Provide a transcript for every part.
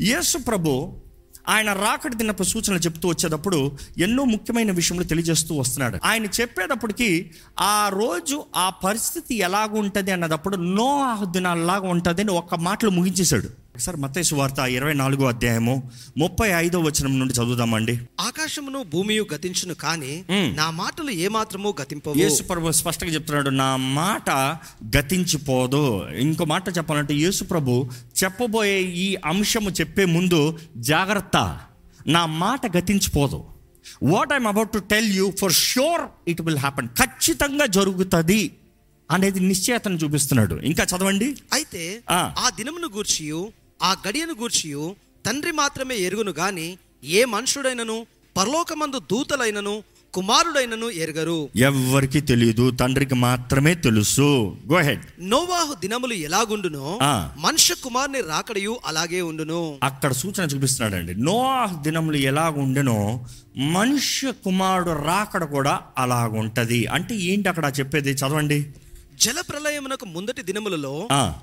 యేసు ప్రభు ఆయన రాకడి దినపు సూచనలు చెప్తూ వచ్చేటప్పుడు ఎన్నో ముఖ్యమైన విషయంలో తెలియజేస్తూ వస్తున్నాడు. ఆయన చెప్పేటప్పటికి ఆ రోజు ఆ పరిస్థితి ఎలాగుంటుంది అన్నదప్పుడు నో దినాల్లాగా ఉంటుంది అని ఒక్క మాటలు ముగించేశాడు. ఒకసారి మత్తయి వార్త ఇరవై నాలుగో అధ్యాయము ముప్పై ఐదో వచనం నుండి చదువుదామండి. ఆకాశమును భూమియు గతించును కాని. నా మాటలు ఏమాత్రము గతింపవు. యేసు ప్రభు స్పష్టంగా చెప్తున్నాడు నా మాట గతించిపోదు. ఇంకో మాట చెప్పాలంటే యేసు ప్రభు చెప్పబోయే ఈ అంశము చెప్పే ముందు జాగ్రత్త. నా మాట గతించిపోదు. What I'm about to tell you for sure it will happen ఖచ్చితంగా జరుగుతుంది అనేది నిశ్చయతను చూపిస్తున్నాడు. ఇంకా చదవండి. అయితే ఆ. దినమును గూర్చియు ఆ గడియను గూర్చియు తండ్రి మాత్రమే ఎరుగును గాని ఏ మనుషుడైనను పరలోకమందు దూతలైనను కుమారుడైనను ఎరగరు. ఎవ్వరికి తెలియదు తండ్రికి మాత్రమే తెలుసు. గో హెడ్ నోవాహు దినములు ఎలాగుండునో. మనుష్య కుమారుని రాకడయు అలాగే ఉండును. అక్కడ సూచన చూపిస్తున్నాడండి. నోఆహ్ దినములు ఎలాగ ఉండెనో మనుష్య కుమారుడు రాకడ కూడా అలాగుంటది. అంటే ఏంటి అక్కడ చెప్పేది? చదవండి. జల ప్రళయమునకు ముందటి దినములలో.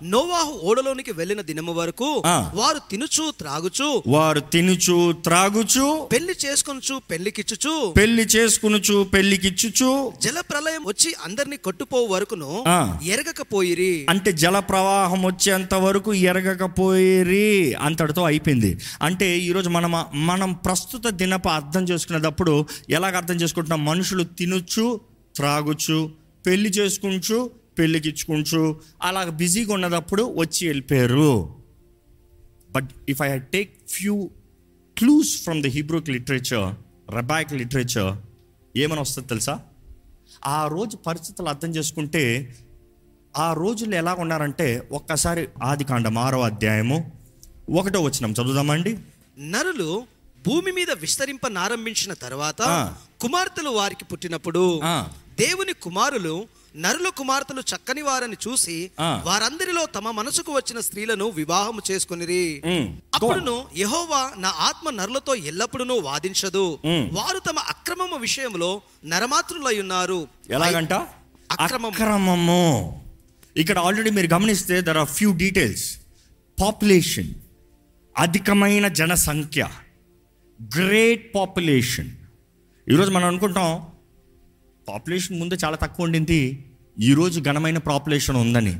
నోవాహు ఓడలోనికి వెళ్ళిన దినము వరకు. వారు తినుచు త్రాగుచు వారు తినుచు త్రాగుచు పెళ్ళి చేసుకొనుచు పెళ్ళికిచ్చుచు పెళ్ళి చేసుకునుచు పెళ్ళికిచ్చుచు జల ప్రళయం వచ్చి అందరిని కొట్టుపో వరకును. ఎరగకపోయిరి అంటే జల ప్రవాహం వచ్చేంత వరకు ఎరగకపోయిరి అంతటితో అయిపోయింది అంటే ఈరోజు మనం మనం ప్రస్తుత దినపు అర్థం చేసుకునేటప్పుడు ఎలాగ అర్థం చేసుకుంటున్నాం మనుషులు తినొచ్చు త్రాగుచు పెళ్ళి చేసుకుంటూ పెళ్ళికిచ్చుకుంటూ అలాగ బిజీగా ఉన్నదప్పుడు వచ్చి వెళ్ళిపోయారు but if I take few clues from the Hebraic literature rabbinic literature ఏమని వస్తుంది తెలుసా ఆ రోజు పరిస్థితులు అర్థం చేసుకుంటే ఆ రోజుల్లో ఎలా ఉన్నారంటే ఒక్కసారి ఆది కాండం ఆరో అధ్యాయము ఒకటో వచ్చినాం చదువుదామండి నరులు భూమి మీద విస్తరింపనారంభించిన తర్వాత. కుమార్తెలు వారికి పుట్టినప్పుడు. దేవుని కుమారులు నరుల కుమార్తెలు చక్కని వారని చూసి. వారందరిలో తమ మనసుకు వచ్చిన స్త్రీలను వివాహము చేసుకొనిరి. ఉమ్. అప్పుడును యెహోవా నా ఆత్మ నరులతో ఎల్లప్పుడూ వాదించదు. వారు తమ అక్రమము విషయంలో నరమాత్రులై ఉన్నారు. ఎలాగంట. అక్రమము. ఇక్కడ ఆల్రెడీ మీరు గమనిస్తే there are few details population అధికమైన జనసంఖ్య. గ్రేట్ పాపులేషన్ ఈరోజు మనం అనుకుంటాం పాపులేషన్ ముందు చాలా తక్కువ ఉండింది. ఈరోజు ఘనమైన పాపులేషన్ ఉందని.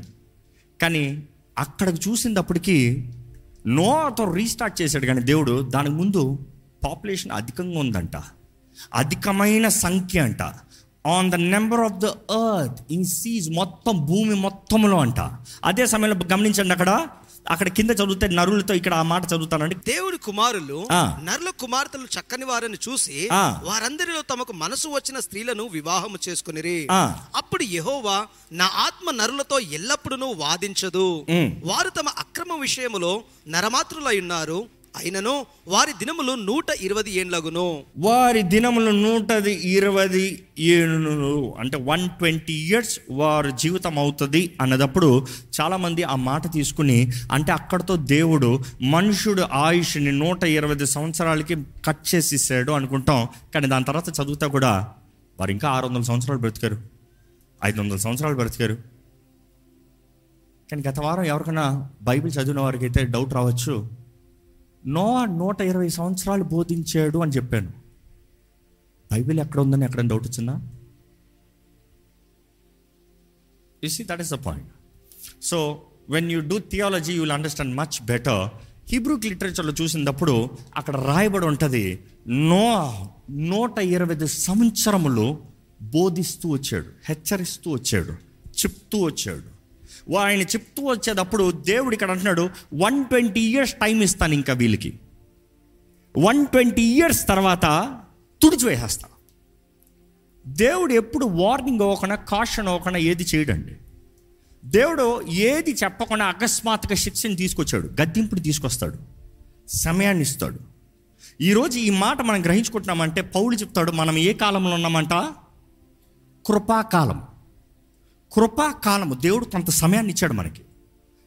కానీ అక్కడికి చూసినప్పటికీ నోతో రీస్టార్ట్ చేశాడు కానీ దేవుడు దానికి ముందు పాపులేషన్ అధికంగా ఉందంట. అధికమైన సంఖ్య అంట. On the number of the earth in seas మొత్తం భూమి మొత్తంలో అంట. అదే సమయంలో గమనించండి అక్కడ. అక్కడ కింద చదివితే నరులతో ఇక్కడ ఆ మాట చదువుతానండి దేవుడి కుమారులు. నరుల కుమార్తెలు చక్కని వారని చూసి. వారందరిలో తమకు మనసు వచ్చిన స్త్రీలను వివాహము చేసుకునిరి ఆ. అప్పుడు యెహోవా నా ఆత్మ నరులతో ఎల్లప్పుడూ వాదించదు. వారు తమ అక్రమ విషయములో నరమాత్రులై ఉన్నారు అయినను వారి దినములు నూట ఇరవై ఏండ్లగును. వారి దినములు నూట ఇరవై ఏళ్ళు అంటే వన్ ట్వంటీ ఇయర్స్ వారి జీవితం అవుతుంది అన్నదప్పుడు చాలామంది ఆ మాట తీసుకుని అంటే అక్కడతో దేవుడు మనుషుడు ఆయుష్ని నూట ఇరవై సంవత్సరాలకి కట్ చేసేసాడు అనుకుంటాం. కానీ దాని తర్వాత చదువుతా కూడా వారు ఇంకా ఆరు వందల సంవత్సరాలు బ్రతికారు. ఐదు వందల సంవత్సరాలు బ్రతికారు. కానీ గత వారం ఎవరికైనా బైబిల్ చదివిన వారికి అయితే డౌట్ రావచ్చు. నో నూట ఇరవై సంవత్సరాలు బోధించాడు అని చెప్పాను. బైబిల్ ఎక్కడ ఉందని ఎక్కడ డౌట్ వచ్చిందా? You see that is the point so when you do theology you will understand much better Hebraic లిటరేచర్లో చూసినప్పుడు అక్కడ రాయబడి ఉంటుంది నో నూట ఇరవై ఐదు సంవత్సరములు బోధిస్తూ వచ్చాడు హెచ్చరిస్తూ వచ్చాడు చెప్తూ వచ్చాడు. ఆయన చెప్తూ వచ్చేటప్పుడు దేవుడు ఇక్కడ అంటున్నాడు వన్ ట్వంటీ ఇయర్స్ టైం ఇస్తాను ఇంకా వీళ్ళకి. వన్ ట్వంటీ ఇయర్స్ తర్వాత తుడిచివేసేస్తా దేవుడు ఎప్పుడు వార్నింగ్ అవ్వకుండా కాషన్ అవ్వకుండా ఏది చేయడండి. దేవుడు ఏది చెప్పకుండా అకస్మాత్తుగా శిక్షను తీసుకొచ్చాడు గద్దింపుని తీసుకొస్తాడు సమయాన్ని ఇస్తాడు. ఈరోజు ఈ మాట మనం గ్రహించుకుంటున్నామంటే పౌలు చెప్తాడు మనం ఏ కాలంలో ఉన్నామంట? కృపాకాలం కృపాకాలము దేవుడు కొంత సమయాన్ని ఇచ్చాడు మనకి.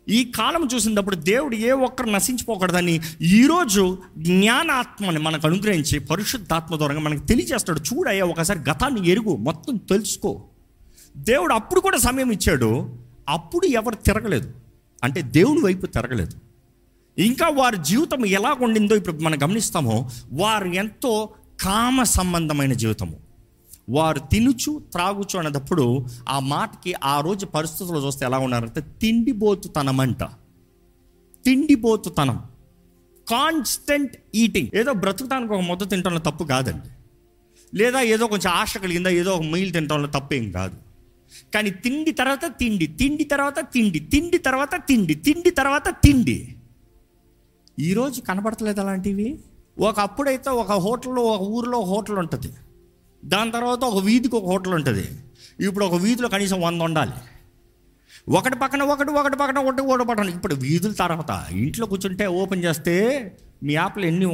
ఈ కాలం చూసినప్పుడు దేవుడు ఏ ఒక్కరు నశించిపోకూడదని ఈరోజు జ్ఞానాత్మని మనకు అనుగ్రహించి పరిశుద్ధాత్మ ద్వారా మనకు తెలియజేస్తాడు. చూడయ్యా ఒకసారి గతాన్ని ఎరుగు మొత్తం తెలుసుకో. దేవుడు అప్పుడు కూడా సమయం ఇచ్చాడు. అప్పుడు ఎవరు తిరగలేదు. అంటే దేవుడి వైపు తిరగలేదు. ఇంకా వారి జీవితం ఎలా ఉండిందో ఇప్పుడు మనం గమనిస్తామో. వారు ఎంతో కామ సంబంధమైన జీవితము. వారు తినుచు త్రాగుచు అన్నప్పుడు ఆ మాటకి ఆ రోజు పరిస్థితుల్లో చూస్తే ఎలా ఉన్నారంటే తిండిబోతుతనమంట తిండిబోతుతనం కాన్స్టెంట్ ఈటింగ్ ఏదో బ్రతుకుతానికి ఒక మొత్తం తినటంలో తప్పు కాదండి. లేదా ఏదో కొంచెం ఆశ కలిగిందా ఏదో ఒక మీల్ తప్పు తప్పేం కాదు. కానీ తిండి తర్వాత తిండి తిండి తర్వాత తిండి తిండి తర్వాత తిండి తిండి తర్వాత తిండి. ఈరోజు కనబడతలేదు అలాంటివి? ఒకప్పుడైతే ఒక హోటల్లో ఒక ఊరిలో హోటల్ ఉంటుంది దాని తర్వాత ఒక వీధికి ఒక హోటల్ ఉంటుంది. ఇప్పుడు ఒక వీధిలో కనీసం వంద ఉండాలి. ఒకటి పక్కన ఒకటి ఒకటి పక్కన ఒకటి ఒకటి పక్కన. ఇప్పుడు వీధుల తర్వాత ఇంట్లో కూర్చుంటే ఓపెన్ చేస్తే మీ యాప్లో ఎన్ని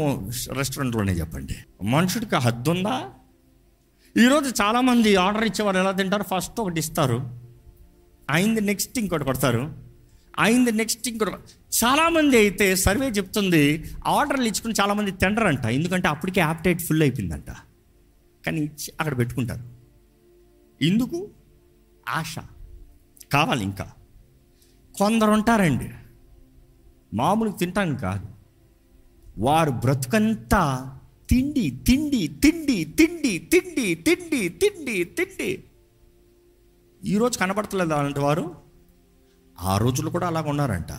రెస్టారెంట్లోనే చెప్పండి. మనుషుడికి హద్దు ఉందా? ఈరోజు చాలామంది ఆర్డర్ ఇచ్చేవారు ఎలా తింటారు? ఫస్ట్ ఒకటి ఇస్తారు. అయింది నెక్స్ట్ ఇంకోటి కొడతారు. అయింది నెక్స్ట్ ఇంకోటి చాలామంది అయితే సర్వే చెప్తుంది ఆర్డర్లు ఇచ్చుకుని చాలామంది తినరంట. ఎందుకంటే అప్పటికే యాప్టైట్ ఫుల్ అయిపోయిందంట. కానీ ఇచ్చి అక్కడ పెట్టుకుంటారు. ఎందుకు ఆశ కావాలి ఇంకా. కొందరు ఉంటారండి మామూలుగా తింటాను కాదు. వారు బ్రతుకంతా తిండి తిండి తిండి తిండి తిండి తిండి తిండి తిండి. ఈరోజు కనబడతలేదు అలాంటి వారు. ఆ రోజులు కూడా అలాగ ఉన్నారంట.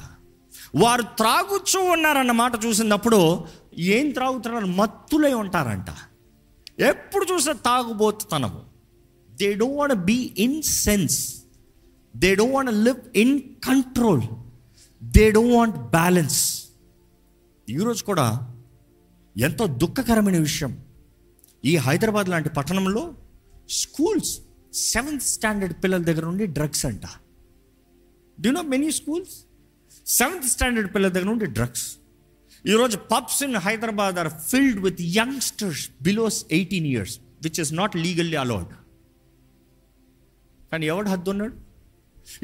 వారు త్రాగుచ్చు ఉన్నారన్న మాట చూసినప్పుడు ఏం త్రాగుతున్నారు మత్తులై ఉంటారంట. ఎప్పుడు చూసినా తాగుబోతుతనము. They don't want be in sense they don't want live in control they don't want balance ఈరోజు కూడా ఎంతో దుఃఖకరమైన విషయం. ఈ హైదరాబాద్ లాంటి పట్టణంలో స్కూల్స్ సెవెంత్ స్టాండర్డ్ పిల్లల దగ్గర నుండి డ్రగ్స్ అంట. Do know many schools seventh standard పిల్లల దగ్గర నుండి డ్రగ్స్ ఈరోజు pubs in Hyderabad are filled with youngsters below eighteen years which is not legally allowed కానీ ఎవడు హద్దు ఉన్నాడు?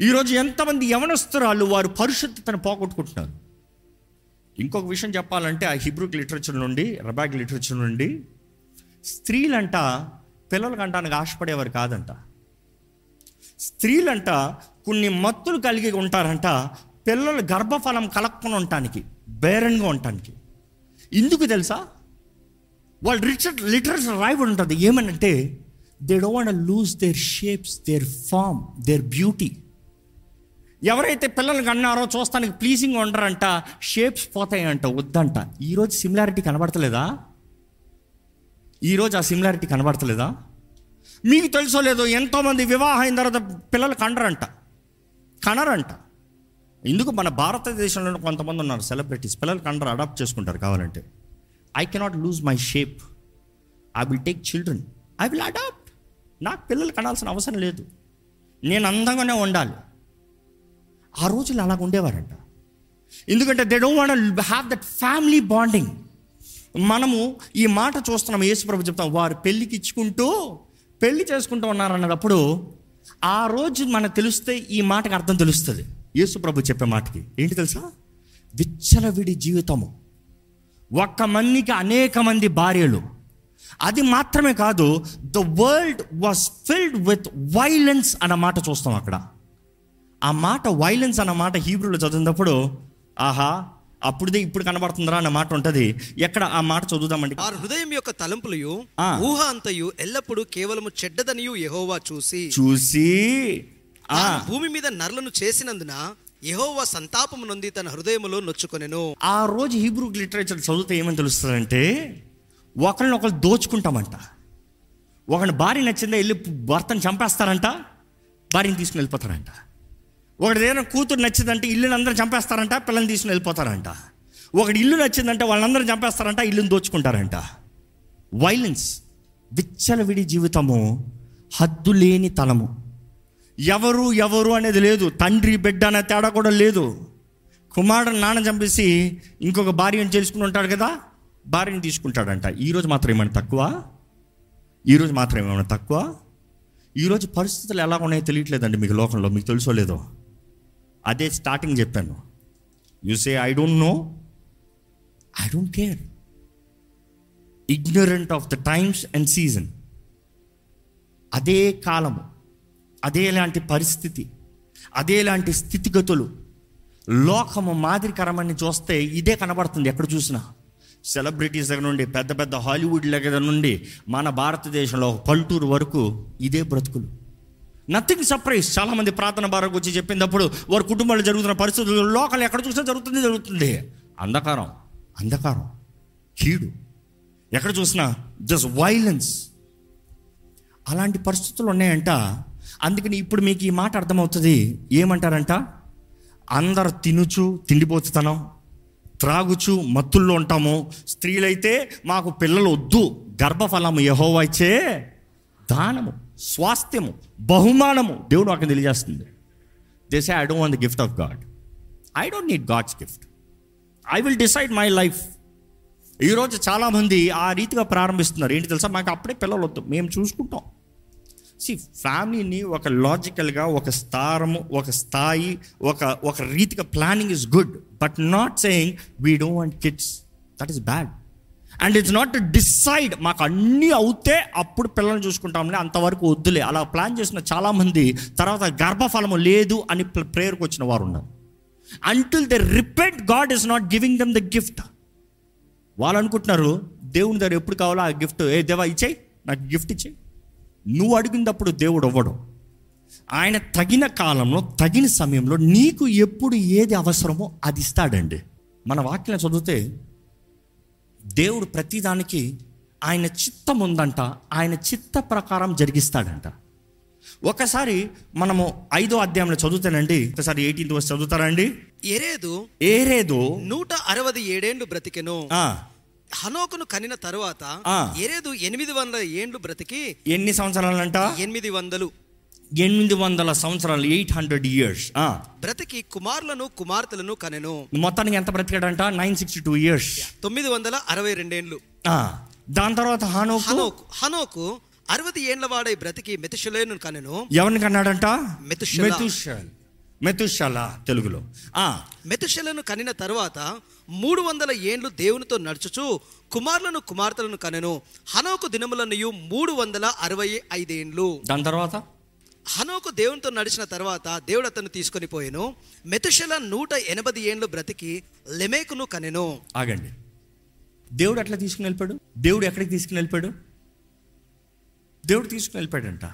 ఈరోజు ఎంతమంది యవనస్తురాలు వారు పరిశుద్ధతను పోగొట్టుకుంటున్నారు? ఇంకొక విషయం చెప్పాలంటే ఆ హిబ్రూక్ లిటరేచర్ నుండి రబాగ్ లిటరేచర్ నుండి స్త్రీలంట పిల్లలు కంటానికి ఆశపడేవారు కాదంట. స్త్రీలంట కొన్ని మత్తులు కలిగి ఉంటారంట పిల్లలు గర్భఫలం కలగకుండా ఉండటానికి. బేరన్గా ఉండటానికి. ఎందుకు తెలుసా? వాళ్ళు రిచర్ లిటరేచర్ రాయబడి ఉంటుంది. ఏమనంటే they don't lose their shapes their form their beauty ఎవరైతే పిల్లలు కన్నారో చూస్తానికి ప్లీజింగ్ ఉండరంట షేప్స్ పోతాయంట వద్దంట. ఈరోజు సిమిలారిటీ కనబడతలేదా? ఈరోజు ఆ సిమిలారిటీ కనబడతలేదా? మీకు తెలుసో లేదో ఎంతోమంది వివాహం అయిన తర్వాత పిల్లలు కండరంట కనరంట. ఎందుకు మన భారతదేశంలో కొంతమంది ఉన్నారు సెలబ్రిటీస్ పిల్లలకి అందరూ అడాప్ట్ చేసుకుంటారు కావాలంటే. I cannot lose my shape I will take children I will adopt నాకు పిల్లలు కనాల్సిన అవసరం లేదు. నేను అందంగానే ఉండాలి. ఆ రోజులు అలాగ ఉండేవారంట. ఎందుకంటే they don't want have that family bonding మనము ఈ మాట చూస్తున్నాం యేసుప్రభు చెప్తాం వారు పెళ్ళికి ఇచ్చుకుంటూ పెళ్ళి చేసుకుంటూ ఉన్నారన్నప్పుడు ఆ రోజు మనకు తెలిస్తే ఈ మాటకి అర్థం తెలుస్తుంది. యేసుప్రభు చెప్పే మాటకి ఏంటి తెలుసా? విచ్చలవిడి జీవితము. ఒక్క మందికి అనేక మంది భార్యలు. అది మాత్రమే కాదు the world was filled with violence అన్న మాట చూస్తాం అక్కడ. ఆ మాట వైలెన్స్ అన్న మాట హీబ్రూలో చదివినప్పుడు ఆహా అప్పుడుదే ఇప్పుడు కనబడుతుందిరా అన్న మాట ఉంటుంది. ఎక్కడ ఆ మాట చదువుదామండి? వారి హృదయం యొక్క తలంపులయు ఆ. ఊహ అంతయు ఎల్లప్పుడూ కేవలము చెడ్డదనియు యెహోవా చూసి. చూసి ఆ భూమి మీద నరులను చేసినందున యెహోవా సంతాపము నొంది తన హృదయములో నొచ్చుకొనెను. ఆ రోజు హీబ్రూ లిటరేచర్ చదివితే ఏమని తెలుస్తుందంటే ఒకరిని ఒకరు దోచుకుంటామంట. ఒకరిని భార్య నచ్చిందా వెళ్ళి భర్తను చంపేస్తారంట భార్యని తీసుకుని వెళ్ళిపోతారంట. ఒకటి ఏదైనా కూతురు నచ్చిందంటే ఇల్లుని అందరూ చంపేస్తారంట పిల్లల్ని తీసుకుని వెళ్ళిపోతారంట. ఒకటి ఇల్లు నచ్చిందంటే వాళ్ళందరూ చంపేస్తారంట ఇల్లుని దోచుకుంటారంట. వైలెన్స్ విచ్చలవిడి జీవితము హద్దు లేని తనము. ఎవరు ఎవరు అనేది లేదు. తండ్రి బిడ్డ అనే తేడా కూడా లేదు. కుమారుడు నాన్న చంపేసి ఇంకొక భార్యను చేసుకుని ఉంటాడు కదా? భార్యని తీసుకుంటాడంట. ఈరోజు మాత్రం ఏమైనా తక్కువ? ఈరోజు మాత్రం ఏమైనా తక్కువ? ఈరోజు పరిస్థితులు ఎలా ఉన్నాయో తెలియట్లేదండి మీకు లోకంలో. మీకు తెలుసో లేదో? అదే స్టార్టింగ్ చెప్పాను. You say I don't know I don't care ignorant of the times and season అదే కాలము. అదేలాంటి పరిస్థితి అదేలాంటి స్థితిగతులు లోకము మాదిరికరమని చూస్తే ఇదే కనబడుతుంది ఎక్కడ చూసినా. సెలబ్రిటీస్ దగ్గర నుండి పెద్ద పెద్ద హాలీవుడ్ దగ్గర నుండి మన భారతదేశంలో పల్లెటూరు వరకు ఇదే బ్రతుకులు. నథింగ్ సర్ప్రైజ్ చాలామంది ప్రార్థన భారకు వచ్చి చెప్పినప్పుడు వారి కుటుంబాలు జరుగుతున్న పరిస్థితులు లోకల్ ఎక్కడ చూసినా జరుగుతుంది జరుగుతుంది. అంధకారం అంధకారం కీడు. ఎక్కడ చూసినా జస్ట్ వైలెన్స్ అలాంటి పరిస్థితులు ఉన్నాయంట. అందుకని ఇప్పుడు మీకు ఈ మాట అర్థమవుతుంది. ఏమంటారంట? అందరు తినుచు తిండిపోతుతనం త్రాగుచు మత్తుల్లో ఉంటాము. స్త్రీలైతే మాకు పిల్లలు వద్దు గర్భఫలము యహోవా దానము స్వాస్థ్యము బహుమానము. దేవుడు అక్కడ తెలియజేస్తుంది. This I don't want the gift of God I don't need God's gift I will decide my life ఈరోజు చాలామంది ఆ రీతిగా ప్రారంభిస్తున్నారు. ఏంటి తెలుసా? మాకు అప్పుడే పిల్లలు వద్దు మేము చూసుకుంటాం. సి ఫ్యామిలీని ఒక లాజికల్గా ఒక స్థారము ఒక స్థాయి ఒక ఒక రీతిగా planning is good but not saying we don't want kids that is bad and it's not decide మాకు అన్నీ అవుతే అప్పుడు పిల్లల్ని చూసుకుంటాంలే అంతవరకు వద్దులే. అలా ప్లాన్ చేసిన చాలామంది తర్వాత గర్భఫలము లేదు అని ప్రేయర్కి వచ్చిన వారు ఉన్నారు until the repent God is not giving them the gift వాళ్ళు అనుకుంటున్నారు దేవుని దగ్గర ఎప్పుడు కావాలో ఆ గిఫ్ట్ ఏ దేవా ఇచ్చేయి నాకు గిఫ్ట్ ఇచ్చేయి. నువ్వు అడిగినప్పుడు దేవుడు అవ్వడం ఆయన తగిన కాలంలో తగిన సమయంలో నీకు ఎప్పుడు ఏది అవసరమో అది ఇస్తాడండి. మన వాక్యం చదివితే దేవుడు ప్రతిదానికి ఆయన చిత్తం ఉందంట ఆయన చిత్త ప్రకారం జరిగిస్తాడంట. ఒకసారి మనము ఐదో అధ్యాయంలో చదువుతానండి. ఒకసారి ఎయిటీన్త్ వర్స్ చదువుతారండి ఎరేదు ఏరేదో నూట అరవై ఏడేండ్లు బ్రతికెను. హనోకును కనిన తరువాత. ఎరేదు ఎనిమిది వందల ఏండ్లు బ్రతికి ఎన్ని సంవత్సరాలంట? ఎనిమిది వందలు. ఎనిమిది వందల సంవత్సరాలు ఎయిట్ హండ్రెడ్ ఇయర్స్. బ్రతికి కుమారులను కుమార్తెలను కనెను. మొత్తానికి ఎంత బ్రతికాడంట? Nine sixty two years. తొమ్మిది వందల అరవై రెండేండ్లు దాని తర్వాత హానోకు? హనోకు హనోకు అరవది ఏండ్ల వాడై బ్రతికి మెతుషలేను కనెను. ఎవరిని కన్నాడంట? మెతుషెల. మెతుషల్ మెతుషల తెలుగులో. ఆ. మెతుషలను కనిన తరువాత మూడు వందల ఏండ్లు దేవునితో నడుచుచు కుమారులను కుమార్తెలను కనెను. హనోకు దినములన్నయు మూడు వందల అరవై ఐదేండ్లు. దాని తర్వాత? హనోకు దేవునితో నడిచిన తర్వాత దేవుడు అతను తీసుకొని పోయెను. మెతుషల నూట ఎనభై ఏండ్లు బ్రతికి లెమేకును కనెను. ఆగండి. దేవుడు ఎట్లా తీసుకుని వెళ్ళిపోయాడు? దేవుడు ఎక్కడికి తీసుకుని వెళ్ళిపోయాడు? దేవుడు తీసుకుని వెళ్ళిపోయాడంట.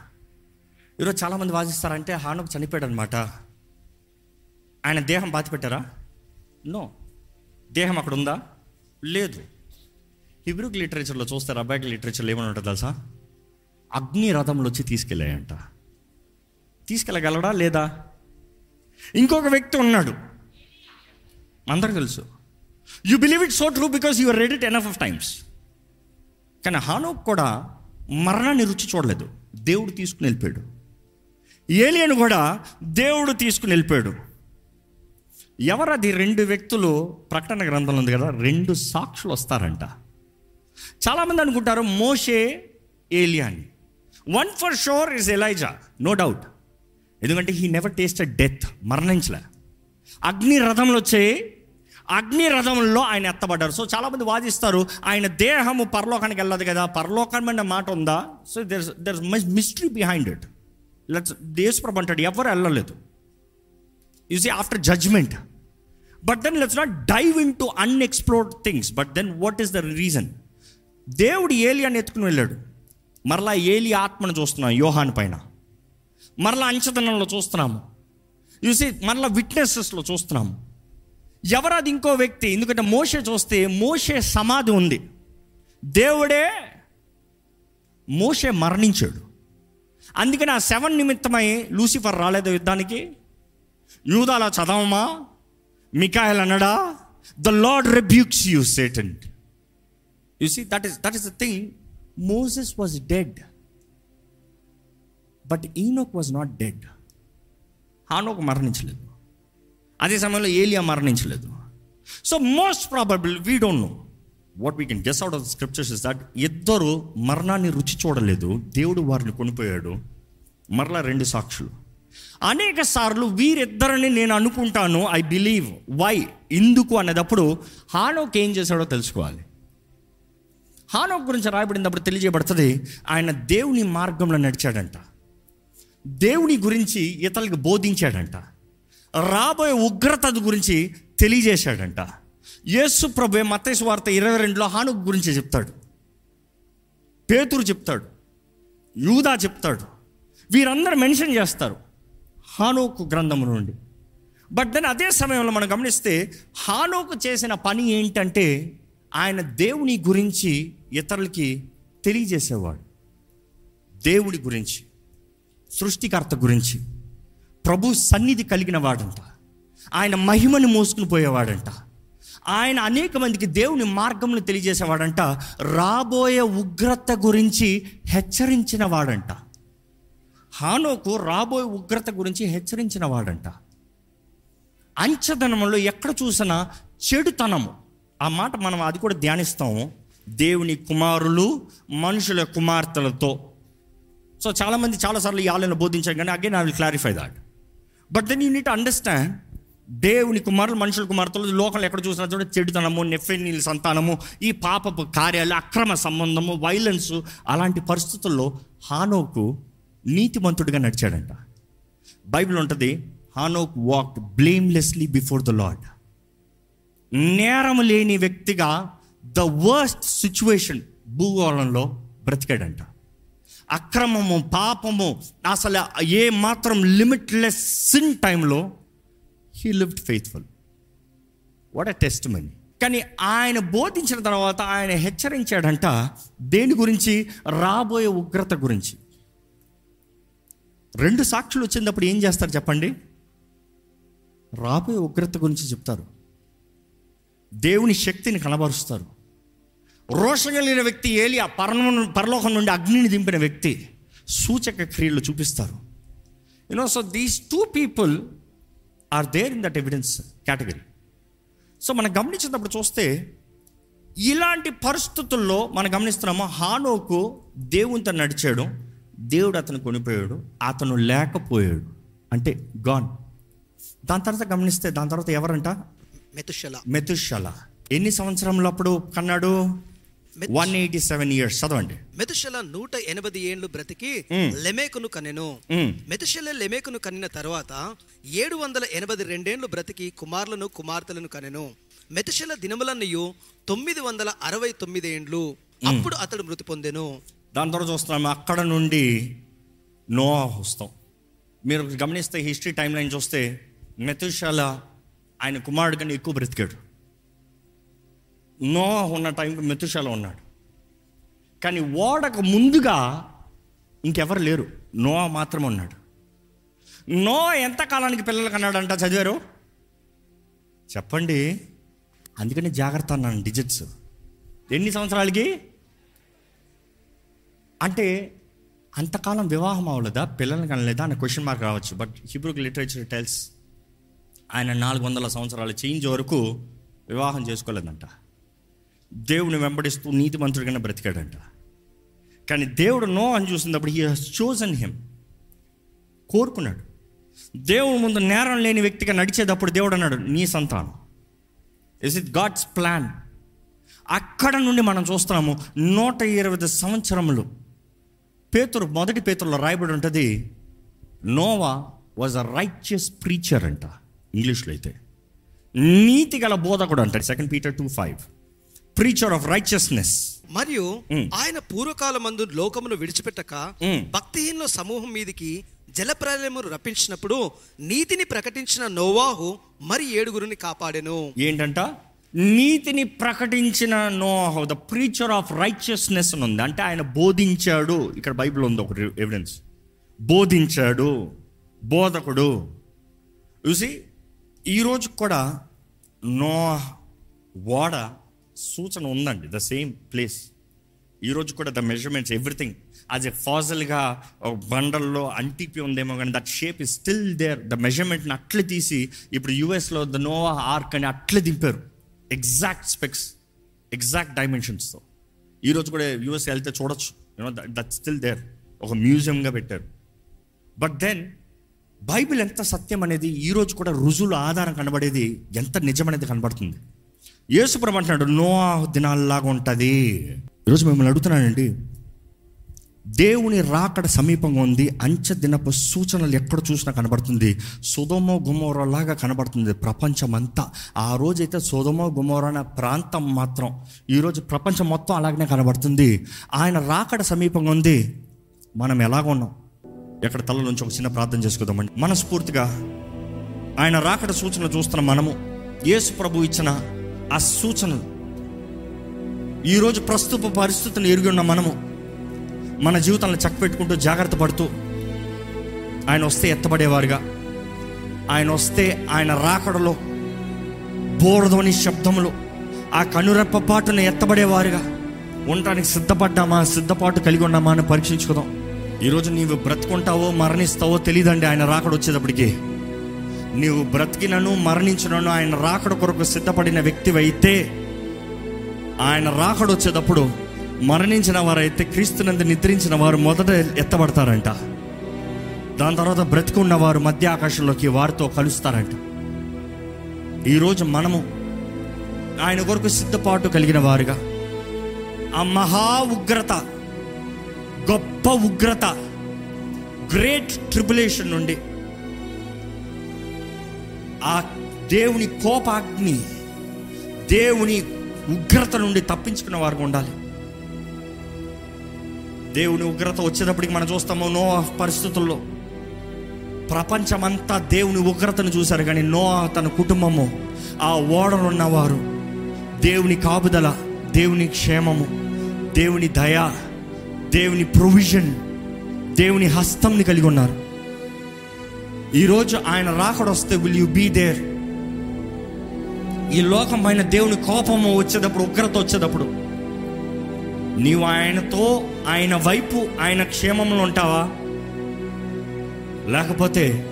ఈరోజు చాలామంది వాదిస్తారంటే హానుకు చనిపోయాడు అనమాట ఆయన దేహం బాతి పెట్టారా నో దేహం అక్కడ ఉందా లేదు హిబ్రూక్ లిటరేచర్లో చూస్తారు? అబ్బాయికి లిటరేచర్లో ఏమని ఉంటుంది తెలుసా? అగ్ని రథంలో వచ్చి తీసుకెళ్ళాయంట. తీసుకెళ్ళగలడా లేదా? ఇంకొక వ్యక్తి ఉన్నాడు. అందరికి తెలుసు. You believe it so true because you read it enough of times కానీ హానోక్ కూడా మరణాన్ని రుచి చూడలేదు. దేవుడు తీసుకుని వెళ్ళిపోయాడు. ఏలియన్ కూడా దేవుడు తీసుకుని వెళ్ళిపోయాడు. ఎవరది రెండు వ్యక్తులు ప్రకటన గ్రంథంలో ఉంది కదా రెండు సాక్షులు వస్తారంట. చాలామంది అనుకుంటారు మోషే ఏలియాని. One for sure is Elijah no doubt ఎందుకంటే హీ నెవర్ టేస్టెడ్ డెత్ మరణించలే. అగ్ని రథంలో వచ్చే అగ్ని రథంలో ఆయన ఎత్తబడ్డారు. సో చాలామంది వాదిస్తారు ఆయన దేహము పరలోకానికి వెళ్ళదు కదా పరలోకం అనే మాట ఉందా? So there there mystery behind it let's దేశప్రభు అంటాడు ఎవరు వెళ్ళలేదు. You see after judgment but then let's not dive into unexplored things but then what is the reason దేవుడు ఏలియాని ఎత్తుకుని వెళ్ళాడు. మరలా ఏలి ఆత్మను చూస్తున్నాం యోహాన్ పైన. మరలా అంచతనంలో చూస్తున్నాము చూసి మరలా విట్నెసెస్లో చూస్తున్నాము ఎవరు అది ఇంకో వ్యక్తి? ఎందుకంటే మోషే చూస్తే మోషే సమాధి ఉంది. దేవుడే మోషే మరణించాడు. అందుకని ఆ సెవెన్ నిమిత్తమై లూసిఫర్ రాలేదు యుద్ధానికి. యూదాలా చదవమా? Michael అన్నడా? The Lord rebukes you Satan you see that is that is the thing Moses was dead but Enoch was not dead Enoch మరణించలేదు. అదే సమయంలో ఏలియా మరణించలేదు. So most probable we don't know what we can guess out of scriptures is that ఇద్దరు మరణాన్ని రుచి చూడలేదు. దేవుడు వారిని కొనిపోయాడు. మరలా రెండు సాక్షులు. అనేక సార్లు వీరిద్దరిని నేను అనుకుంటాను ఐ బిలీవ్ వై ఎందుకు అనేటప్పుడు హానోక్ ఏం చేశాడో తెలుసుకోవాలి. హానోక్ గురించి రాయబడినప్పుడు తెలియజేయబడుతుంది ఆయన దేవుని మార్గంలో నడిచాడంట. దేవుని గురించి ఇతరులకు బోధించాడంట. రాబోయే ఉగ్రత గురించి తెలియజేశాడంట. యేసు ప్రభు మతేసు వార్త ఇరవై రెండులో హానుక్ గురించి చెప్తాడు. పేతురు చెప్తాడు. యూదా చెప్తాడు. వీరందరూ మెన్షన్ చేస్తారు. హానోకు గ్రంథము నుండి. బట్ దెన్ అదే సమయంలో మనం గమనిస్తే హానోకు చేసిన పని ఏంటంటే ఆయన దేవుని గురించి ఇతరులకి తెలియజేసేవాడు. దేవుడి గురించి సృష్టికర్త గురించి ప్రభు సన్నిధి కలిగిన వాడంట. ఆయన మహిమని మోసుకుని పోయేవాడంట. ఆయన అనేక మందికి దేవుని మార్గమును తెలియజేసేవాడంట. రాబోయే ఉగ్రత గురించి హెచ్చరించిన వాడంట. హానోకు రాబోయే ఉగ్రత గురించి హెచ్చరించిన వాడంట. అంచదనంలో ఎక్కడ చూసినా చెడుతనము. ఆ మాట మనం అది కూడా ధ్యానిస్తాము. దేవుని కుమారులు మనుషుల కుమార్తెలతో. సో చాలామంది చాలాసార్లు ఈ ఆలయంలో బోధించారు కానీ again I will clarify that. But then you need understand దేవుని కుమారులు మనుషుల కుమార్తెలు లోకంలో ఎక్కడ చూసినా చూడ చెడుతనము నెఫెనీల సంతానము ఈ పాపపు కార్యాలు అక్రమ సంబంధము వైలెన్స్ అలాంటి పరిస్థితుల్లో హానోకు నీతిమంతుడిగా నడిచాడంట. బైబిల్ ఉంటుంది Enoch walk blamelessly before the Lord నేరం లేని వ్యక్తిగా ద వర్స్ట్ సిచ్యువేషన్ భూగోళంలో బ్రతికాడంట. అక్రమము పాపము అసలు ఏ మాత్రం లిమిట్లెస్ సిన్ టైంలో he lived faithful what a testimony కానీ ఆయన బోధించిన తర్వాత ఆయన హెచ్చరించాడంట దేని గురించి? రాబోయే ఉగ్రత గురించి. రెండు సాక్షులు వచ్చినప్పుడు ఏం చేస్తారు చెప్పండి? రాబోయే ఉగ్రత గురించి చెప్తారు. దేవుని శక్తిని కనబరుస్తారు. రోషం కలిగిన వ్యక్తి ఏలియా పరమ పరలోకం నుండి అగ్నిని దింపిన వ్యక్తి సూచక క్రియలు చూపిస్తారు. You know so these two people are there in that evidence category so మనం గమనించినప్పుడు చూస్తే ఇలాంటి పరిస్థితుల్లో మనం గమనిస్తున్నాము? హానోకు దేవునితో నడిచాడు దేవుడు అతను కొనిపోయాడు అతను లేకపోయాడు. అంటే గాన్ దాని తర్వాత గమనిస్తే దాని తర్వాత ఎవరంట? మెతుషల. మెతుషల. ఎన్ని సంవత్సరంలో అప్పుడు కన్నాడు వన్ ఎయిటీ సెవెన్ ఇయర్స్ చదవండి. మెతుషల నూట ఎనభై ఏండ్లు బ్రతికి. లెమేకును కనెను. మెతుషల లెమేకును కనిన తర్వాత ఏడు వందల ఎనభై రెండేండ్లు బ్రతికి కుమారులను కుమార్తెలను కనెను మెతుషల దినములన్నయు తొమ్మిది వందల అరవై తొమ్మిది ఏండ్లు అప్పుడు అతడు మృతి పొందెను. దాని తర్వాత చూస్తున్నాము అక్కడ నుండి నోవా వస్తాం. మీరు గమనిస్తే హిస్టరీ టైం లైన్ చూస్తే మెతుషాల ఆయన కుమారుడు కన్నా ఎక్కువ బ్రతికాడు. నోవా ఉన్న టైంకి మెతుషాల ఉన్నాడు. కానీ ఓడకు ముందుగా ఇంకెవరు లేరు. నోవా మాత్రమే ఉన్నాడు. నో ఎంత కాలానికి పిల్లలు కన్నాడంట చదివారు? చెప్పండి. అందుకని జాగ్రత్త అన్నాను డిజిట్స్ ఎన్ని సంవత్సరాలకి? అంటే అంతకాలం వివాహం అవ్వలేదా? పిల్లలు కనలేదా? అనే క్వశ్చన్ మార్క్ రావచ్చు. బట్ హిబ్రూక్ లిటరేచర్ టెల్స్ ఆయన నాలుగు వందల సంవత్సరాల చేంజ్ వరకు వివాహం చేసుకోలేదంట. దేవుని వెంబడిస్తూ నీతిమంతుడిగానే బ్రతికాడంట. కానీ దేవుడు నో అని చూసినప్పుడు హీ హాస్ చోజన్ హిమ్ కోరుకున్నాడు. దేవుని ముందు నేరం లేని వ్యక్తిగా నడిచేటప్పుడు దేవుడు అన్నాడు నీ సంతానం. ఇస్ ఇట్ గాడ్స్ ప్లాన్ అక్కడ నుండి మనం చూస్తున్నాము నూట ఇరవై సంవత్సరములు పేతురు మొదటి పేతురులో రాయబడి ఉంటుంది Noah was a righteous preacher అంట ఇంగ్లీష్లో అయితే. నీతి గల బోధకుడు అంటాడు second Peter two five preacher of righteousness మరియు మ్. ఆయన పూర్వకాలమందు లోకమును విడిచిపెట్టక మ్. భక్తిహీనుల సమూహం మీదికి జలప్రలయమును రప్పించినప్పుడు నీతిని ప్రకటించిన నోవాహు మరి ఏడుగురిని కాపాడెను. ఏంటంట? నీతిని ప్రకటించిన Noah the preacher of righteousness అని ఉంది. అంటే ఆయన బోధించాడు. ఇక్కడ బైబిల్ ఉంది ఒక ఎవిడెన్స్ బోధించాడు బోధకుడు. చూసి ఈరోజు కూడా నో ఓడ సూచన ఉందండి. ద సేమ్ ప్లేస్ ఈరోజు కూడా the measurements everything as a ఫాజల్గా బండల్లో అంటిపి ఉందేమో కానీ that shape is still there the మెజర్మెంట్ని అట్లే తీసి ఇప్పుడు యూఎస్లో ద నోవా ఆర్క్ అని అట్లే దింపారు. ఎగ్జాక్ట్ స్పెక్స్ ఎగ్జాక్ట్ డైమెన్షన్స్తో ఈరోజు కూడా యూఎస్ వెళ్తే చూడొచ్చు. యూనో దట్ స్టిల్ దేర్ ఒక మ్యూజియంగా పెట్టారు. బట్ దెన్ బైబిల్ ఎంత సత్యం అనేది ఈరోజు కూడా రుజువుల ఆధారం కనబడేది ఎంత నిజమనేది కనబడుతుంది. యేసుప్రభు అంటున్నాడు నో దినాల్లాగా ఉంటుంది. ఈరోజు మిమ్మల్ని అడుగుతున్నానండి దేవుని రాకడ సమీపంగా ఉంది. అంచె దినపు సూచనలు ఎక్కడ చూసినా కనబడుతుంది. సుధమో గుమోరలాగా కనబడుతుంది ప్రపంచం అంతా ఆ రోజైతే సుధమో గుమోర అనే ప్రాంతం మాత్రం ఈరోజు ప్రపంచం మొత్తం అలాగనే కనబడుతుంది. ఆయన రాకడ సమీపంగా ఉంది. మనం ఎలాగ ఉన్నాం. ఎక్కడ తల నుంచి ఒక చిన్న ప్రార్థన చేసుకుందామండి. మనస్ఫూర్తిగా ఆయన రాకడ సూచనలు చూస్తున్న మనము యేసు ప్రభు ఇచ్చిన ఆ సూచనలు ఈరోజు ప్రస్తుత పరిస్థితిని ఎరిగి ఉన్న మనము మన జీవితాలను చక్కపెట్టుకుంటూ జాగ్రత్త పడుతూ ఆయన వస్తే ఎత్తబడేవారుగా. ఆయన వస్తే ఆయన రాకడలో బోరధోని శబ్దములు ఆ కనురెప్ప పాటును ఎత్తబడేవారుగా. ఉండటానికి సిద్ధపడ్డామా సిద్ధపాటు కలిగి ఉన్నామా అని పరీక్షించుకుందాం. ఈరోజు నీవు బ్రతుకుంటావో మరణిస్తావో తెలియదండి ఆయన రాకడ వచ్చేటప్పటికి. నీవు బ్రతికినను మరణించినను ఆయన రాకడ కొరకు సిద్ధపడిన వ్యక్తివైతే ఆయన రాకడ వచ్చేటప్పుడు మరణించిన వారైతే క్రీస్తునందు నిద్రించిన వారు మొదట ఎత్తబడతారంట. దాని తర్వాత బ్రతికున్న వారు మధ్య ఆకాశంలోకి వారితో కలుస్తారంట. ఈరోజు మనము ఆయన కొరకు సిద్ధపాటు కలిగిన వారుగా ఆ మహా ఉగ్రత గొప్ప ఉగ్రత గ్రేట్ ట్రిబులేషన్ నుండి ఆ దేవుని కోపాగ్ని దేవుని ఉగ్రత నుండి తప్పించుకున్న వారు ఉండాలి. దేవుని ఉగ్రత వచ్చేటప్పటికి మనం చూస్తాము నో పరిస్థితుల్లో. ప్రపంచమంతా దేవుని ఉగ్రతను చూశారు కానీ నో తన కుటుంబము ఆ ఓడనున్నవారు దేవుని కాపుదల దేవుని క్షేమము దేవుని దయ దేవుని ప్రొవిజన్ దేవుని హస్తంని కలిగి ఉన్నారు. ఈరోజు ఆయన రాకడొస్తే విల్ యు బీ దేర్ ఈ లోకం పైన దేవుని కోపము వచ్చేటప్పుడు ఉగ్రత వచ్చేటప్పుడు నీవు ఆయనతో ఆయన వైపు ఆయన క్షేమంలో ఉంటావా? లేకపోతే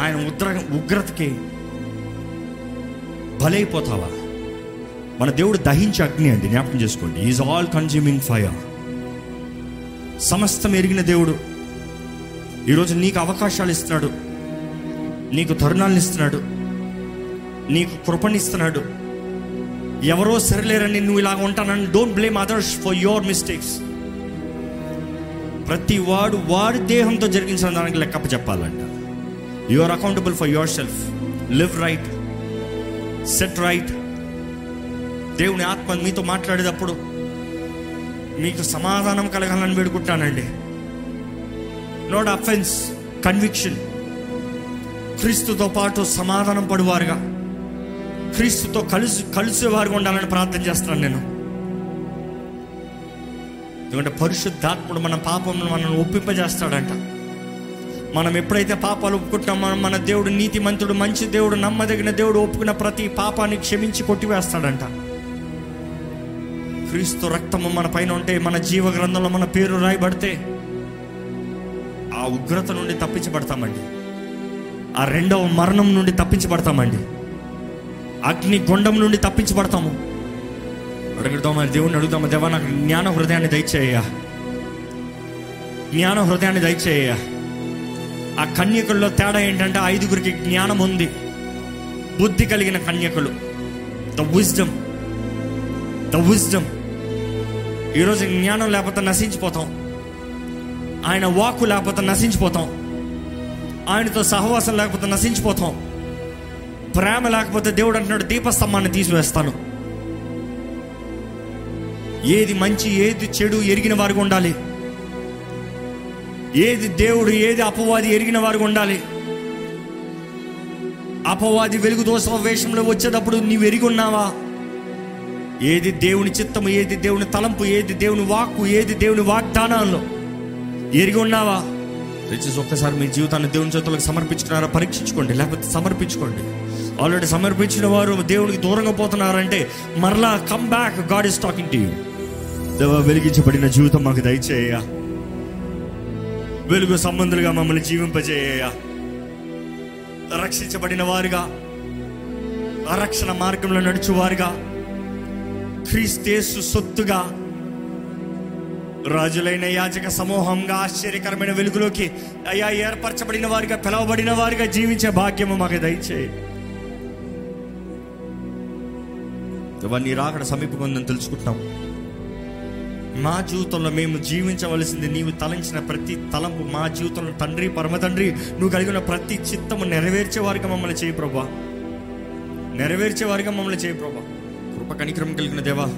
ఆయన ఉగ్ర ఉగ్రతకి బలైపోతావా? మన దేవుడు దహించే అగ్ని అండి జ్ఞాపకం చేసుకోండి. ఈజ్ ఆల్ కన్జ్యూమింగ్ ఫైర్ సమస్తం ఎరిగిన దేవుడు. ఈరోజు నీకు అవకాశాలు ఇస్తున్నాడు. నీకు తరుణాలను ఇస్తున్నాడు. నీకు కృపణిస్తున్నాడు ఎవరో సరిలేరని నువ్వు ఇలాగ ఉంటానని don't blame others for your mistakes ప్రతి వాడు వాడి దేహంతో జరిగించిన దానికి లెక్కప్ప చెప్పాలంట. You are accountable for yourself live right set right దేవుని ఆత్మ మీతో మాట్లాడేటప్పుడు మీకు సమాధానం కలగాలని వేడుకుంటానండి. నోట్ అఫెన్స్ కన్విక్షన్ క్రీస్తుతో పాటు సమాధానం పడువారుగా. క్రీస్తుతో కలిసి కలిసేవారుగా ఉండాలని ప్రార్థన చేస్తున్నాను నేను. ఎందుకంటే పరిశుద్ధాత్ముడు మన పాపమును మనల్ని ఒప్పింపజేస్తాడంట. మనం ఎప్పుడైతే పాపాలు ఒప్పుకుంటామో మన దేవుడు నీతిమంతుడు మంచి దేవుడు నమ్మదగిన దేవుడు ఒప్పుకున్న ప్రతి పాపాన్ని క్షమించి కొట్టివేస్తాడంట. క్రీస్తు రక్తము మన పైన ఉంటే మన జీవ గ్రంథంలో మన పేరు రాయబడితే ఆ ఉగ్రత నుండి తప్పించబడతామండి. ఆ రెండవ మరణం నుండి తప్పించబడతామండి. అగ్ని గుండం నుండి తప్పించబడతాము. అడుగుతామా దేవుణ్ణి అడుగుతామా దేవా నాకు జ్ఞాన హృదయాన్ని దయచేయ. జ్ఞాన హృదయాన్ని దయచేయ. ఆ కన్యకుల్లో తేడా ఏంటంటే ఐదుగురికి జ్ఞానం ఉంది. బుద్ధి కలిగిన కన్యకులు. ద విజ్డమ్ ద విజ్డమ్ ఈరోజు జ్ఞానం లేకపోతే నశించిపోతాం. ఆయన వాక్కు లేకపోతే నశించిపోతాం. ఆయనతో సహవాసం లేకపోతే నశించిపోతాం. ప్రేమ లేకపోతే దేవుడు అంటున్నాడు దీపస్తంభాన్ని తీసివేస్తాను. ఏది మంచి ఏది చెడు ఎరిగిన వారికి ఉండాలి. ఏది దేవుడు ఏది అపవాది ఎరిగిన వారికి ఉండాలి. అపవాది వెలుగు దోష వేషంలో వచ్చేటప్పుడు నీవు ఎరిగి ఉన్నావా? ఏది దేవుని చిత్తము ఏది దేవుని తలంపు ఏది దేవుని వాక్కు ఏది దేవుని వాగ్దానాల్లో ఎరిగి ఉన్నావా? దయచేసి ఒక్కసారి మీ జీవితాన్ని దేవుని చేతులకు సమర్పించుకున్నారా? పరీక్షించుకోండి లేకపోతే సమర్పించుకోండి. ఆల్రెడీ సమర్పించిన వారు దేవునికి దూరంగా పోతున్నారంటే మరలా come back God is talking to you దేవ వెలిగించబడిన జీవితం మాకు దయచేయ. వెలుగు సంబంధులుగా మమ్మల్ని జీవింపజేయ. రక్షించబడిన వారుగా రక్షణ మార్గంలో నడుచువారుగా క్రీస్తేసు సొత్తుగా రాజులైన యాజక సమూహంగా ఆశ్చర్యకరమైన వెలుగులోకి అయ్యా ఏర్పరచబడిన వారిగా పిలవబడిన వారిగా జీవించే భాగ్యము మాకు దయచేయి. ఇవన్నీ రాకడ సమీపంగా ఉందని తెలుసుకుంటాం. మా జీవితంలో మేము జీవించవలసింది నీవు తలంచిన ప్రతి తలంపు మా జీవితంలో తండ్రి పరమ తండ్రి నువ్వు కలిగిన ప్రతి చిత్తము నెరవేర్చే వారిగా మమ్మల్ని చేయి ప్రభా. నెరవేర్చే వారిగా మమ్మల్ని చేయి ప్రభా. కృప కనిక్రమం కలిగిన దేవా.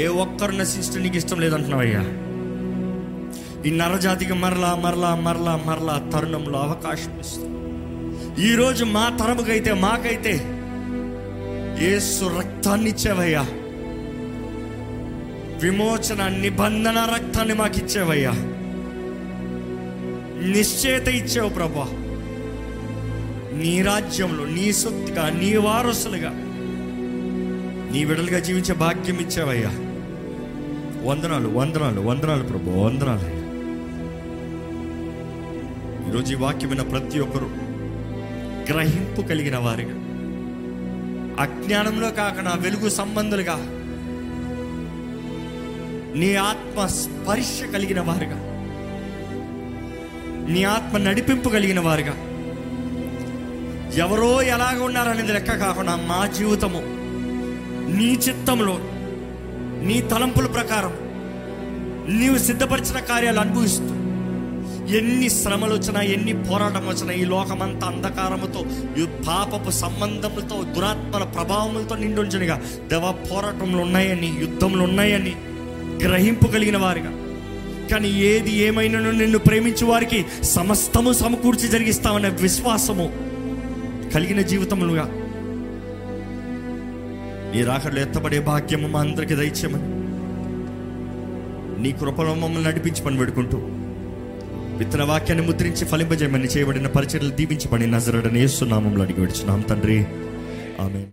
ఏ ఒక్కరు నశించడం నీకు ఇష్టం లేదంటున్నావయ్యా. ఈ నరజాతికి మరలా మరలా మరలా మరలా తరుణంలో అవకాశం ఇస్తుంది ఈరోజు మా తరముకైతే మాకైతే ఏసు రక్తాన్ని ఇచ్చేవయ్యా. విమోచన నిబంధన రక్తాన్ని మాకు ఇచ్చేవయ్యా నిశ్చేత ఇచ్చావు ప్రభా. నీ రాజ్యంలో నీ సొత్తుగా నీ వారసులుగా నీ విడలుగా జీవించే భాగ్యం ఇచ్చావయ్యా. వందనాలు వందనాలు వందనాలు ప్రభు వందనాలు. ఈరోజు ఈ వాక్యమైన ప్రతి ఒక్కరూ గ్రహింపు కలిగిన వారిగా అజ్ఞానంలో కాకుండా వెలుగు సంబంధులుగా నీ ఆత్మ స్పర్శ కలిగిన వారుగా. నీ ఆత్మ నడిపింపు కలిగిన వారుగా. ఎవరో ఎలాగ ఉన్నారనేది లెక్క కాకుండా మా జీవితము నీ చిత్తంలో నీ తలంపుల ప్రకారం నీవు సిద్ధపరిచిన కార్యాలు అనుభవిస్తూ ఎన్ని శ్రమలు వచ్చినా ఎన్ని పోరాటం వచ్చినా ఈ లోకమంతా అంధకారముతో పాపపు సంబంధములతో దురాత్మల ప్రభావములతో నిండి ఉంచనిగా దేవ పోరాటంలో ఉన్నాయని యుద్ధములు ఉన్నాయని గ్రహింపు కలిగిన వారుగా. కానీ ఏది ఏమైనాను నిన్ను ప్రేమించే వారికి సమస్తము సమకూర్చి జరిగిస్తామనే విశ్వాసము కలిగిన జీవితములుగా. నీ రాకడలో ఎత్తబడే భాగ్యము మా అందరికి దయచేయమని. నీ కృపలో మమ్మల్ని నడిపించి పెడుకుంటూ విత్తన వాక్యాన్ని ముద్రించి ఫలింపజేయమని చేయబడిన పరిచర్లు దీవించబడి నజరడని యేసు నామంలో అడిగి విడుచున్నాం తండ్రి. ఆమె